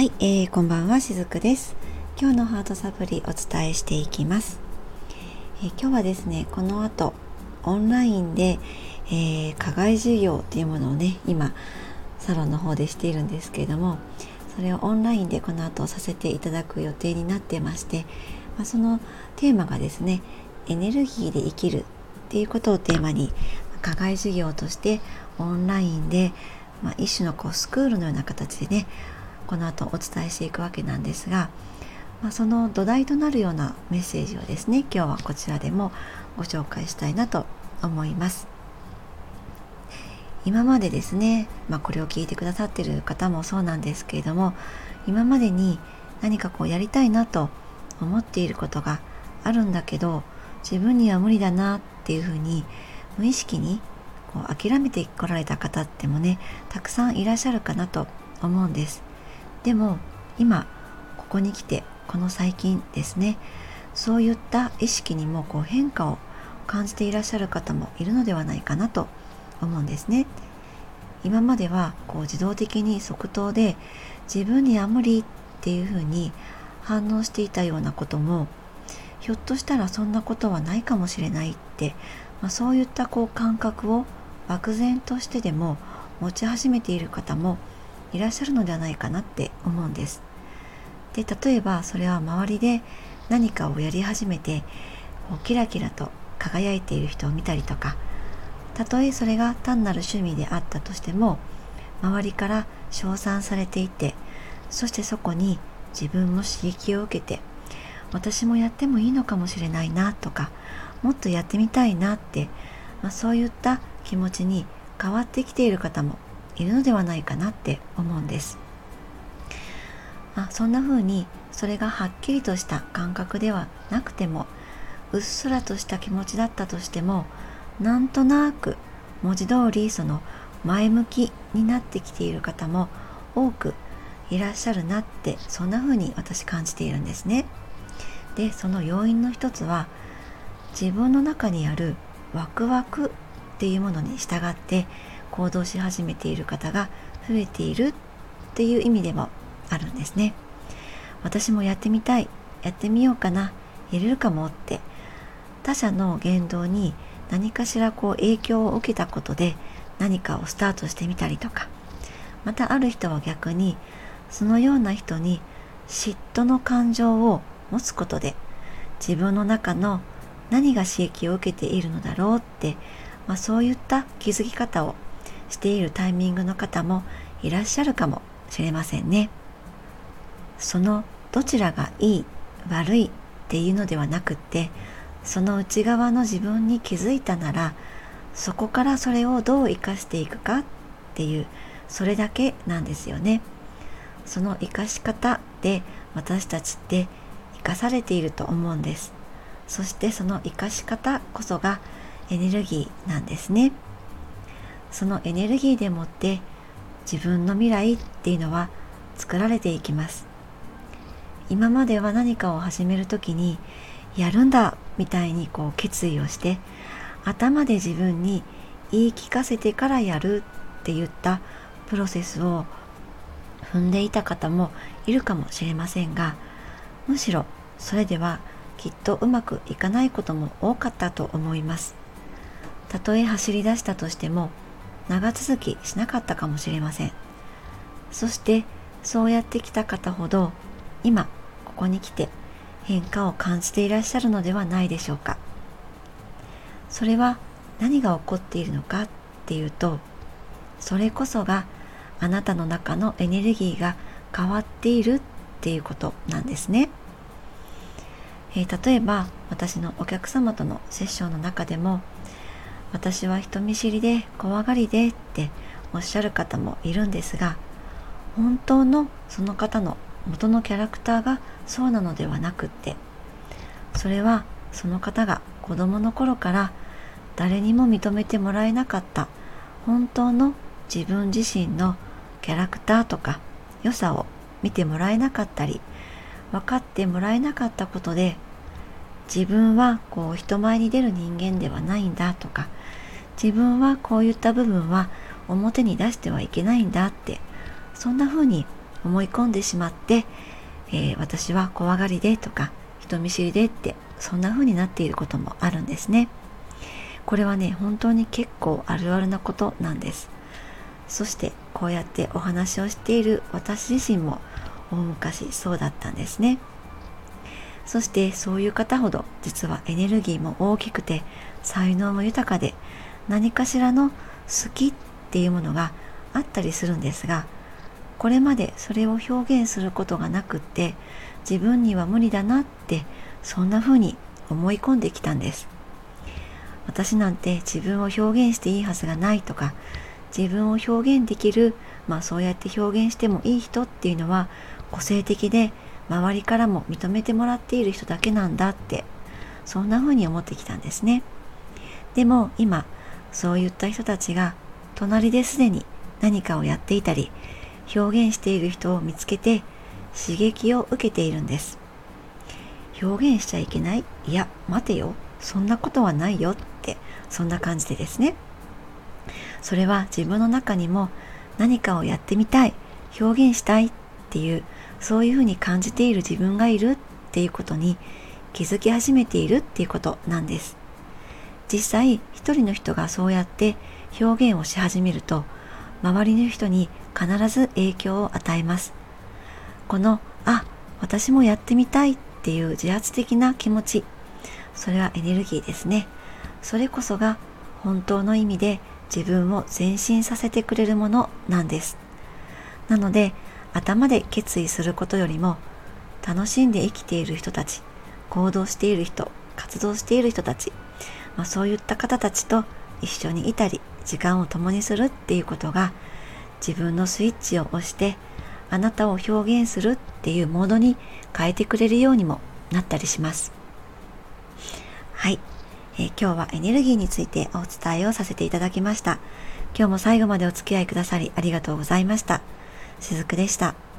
はい、えー、こんばんはしずくです。今日のハートサプリお伝えしていきます、えー、今日はですねこの後オンラインで、えー、課外授業っていうものをね今サロンの方でしているんですけれどもそれをオンラインでこの後させていただく予定になってまして、まあ、そのテーマがですねエネルギーで生きるっていうことをテーマに課外授業としてオンラインで、まあ、一種のこうスクールのような形でねこの後お伝えしていくわけなんですが、まあ、その土台となるようなメッセージをですね今日はこちらでもご紹介したいなと思います。今までですね、まあ、これを聞いてくださってる方もそうなんですけれども今までに何かこうやりたいなと思っていることがあるんだけど自分には無理だなっていうふうに無意識にこう諦めてこられた方ってもねたくさんいらっしゃるかなと思うんです。でも今ここに来てこの最近ですねそういった意識にもこう変化を感じていらっしゃる方もいるのではないかなと思うんですね。今まではこう自動的に即答で自分には無理っていうふうに反応していたようなこともひょっとしたらそんなことはないかもしれないって、まあ、そういったこう感覚を漠然としてでも持ち始めている方もいらっしゃるのではないかなって思うんです。で例えばそれは周りで何かをやり始めてこうキラキラと輝いている人を見たりとかたとえそれが単なる趣味であったとしても周りから称賛されていてそしてそこに自分も刺激を受けて私もやってもいいのかもしれないなとかもっとやってみたいなって、まあ、そういった気持ちに変わってきている方もいるのではないかなって思うんです。まあ、そんな風にそれがはっきりとした感覚ではなくてもうっすらとした気持ちだったとしてもなんとなく文字通りその前向きになってきている方も多くいらっしゃるなってそんな風に私感じているんですね。でその要因の一つは自分の中にあるワクワクっていうものに従って行動し始めている方が増えているっていう意味でもあるんですね。私もやってみたい、やってみようかな、やれるかもって他者の言動に何かしらこう影響を受けたことで何かをスタートしてみたりとかまたある人は逆にそのような人に嫉妬の感情を持つことで自分の中の何が刺激を受けているのだろうって、まあ、そういった気づき方をしているタイミングの方もいらっしゃるかもしれませんね。そのどちらがいい悪いっていうのではなくってその内側の自分に気づいたならそこからそれをどう生かしていくかっていうそれだけなんですよね。その生かし方で私たちって生かされていると思うんです。そしてその生かし方こそがエネルギーなんですね。そのエネルギーでもって自分の未来っていうのは作られていきます。今までは何かを始める時にやるんだみたいにこう決意をして頭で自分に言い聞かせてからやるって言ったプロセスを踏んでいた方もいるかもしれませんがむしろそれではきっとうまくいかないことも多かったと思います。たとえ走り出したとしても長続きしなかったかもしれません。そしてそうやってきた方ほど今ここに来て変化を感じていらっしゃるのではないでしょうか。それは何が起こっているのかっていうとそれこそがあなたの中のエネルギーが変わっているっていうことなんですね。えー、例えば私のお客様とのセッションの中でも私は人見知りで怖がりでっておっしゃる方もいるんですが本当のその方の元のキャラクターがそうなのではなくってそれはその方が子供の頃から誰にも認めてもらえなかった本当の自分自身のキャラクターとか良さを見てもらえなかったり分かってもらえなかったことで自分はこう人前に出る人間ではないんだとか自分はこういった部分は表に出してはいけないんだってそんな風に思い込んでしまって、えー、私は怖がりでとか人見知りでってそんな風になっていることもあるんですね。これはね本当に結構あるあるなことなんです。そしてこうやってお話をしている私自身も大昔そうだったんですね。そしてそういう方ほど実はエネルギーも大きくて才能も豊かで何かしらの好きっていうものがあったりするんですがこれまでそれを表現することがなくって自分には無理だなってそんな風に思い込んできたんです。私なんて自分を表現していいはずがないとか自分を表現できるまあそうやって表現してもいい人っていうのは個性的で周りからも認めてもらっている人だけなんだってそんな風に思ってきたんですね。でも今そういった人たちが隣ですでに何かをやっていたり表現している人を見つけて刺激を受けているんです。表現しちゃいけないいや待てよそんなことはないよってそんな感じでですね。それは自分の中にも何かをやってみたい表現したいっていうそういうふうに感じている自分がいるっていうことに気づき始めているっていうことなんです。実際一人の人がそうやって表現をし始めると周りの人に必ず影響を与えます。このあ私もやってみたいっていう自発的な気持ちそれはエネルギーですね。それこそが本当の意味で自分を前進させてくれるものなんです。なので頭で決意することよりも楽しんで生きている人たち行動している人活動している人たち、まあ、そういった方たちと一緒にいたり時間を共にするっていうことが自分のスイッチを押してあなたを表現するっていうモードに変えてくれるようにもなったりします。はい、えー、今日はエネルギーについてお伝えをさせていただきました。今日も最後までお付き合いくださりありがとうございました。しずくでした。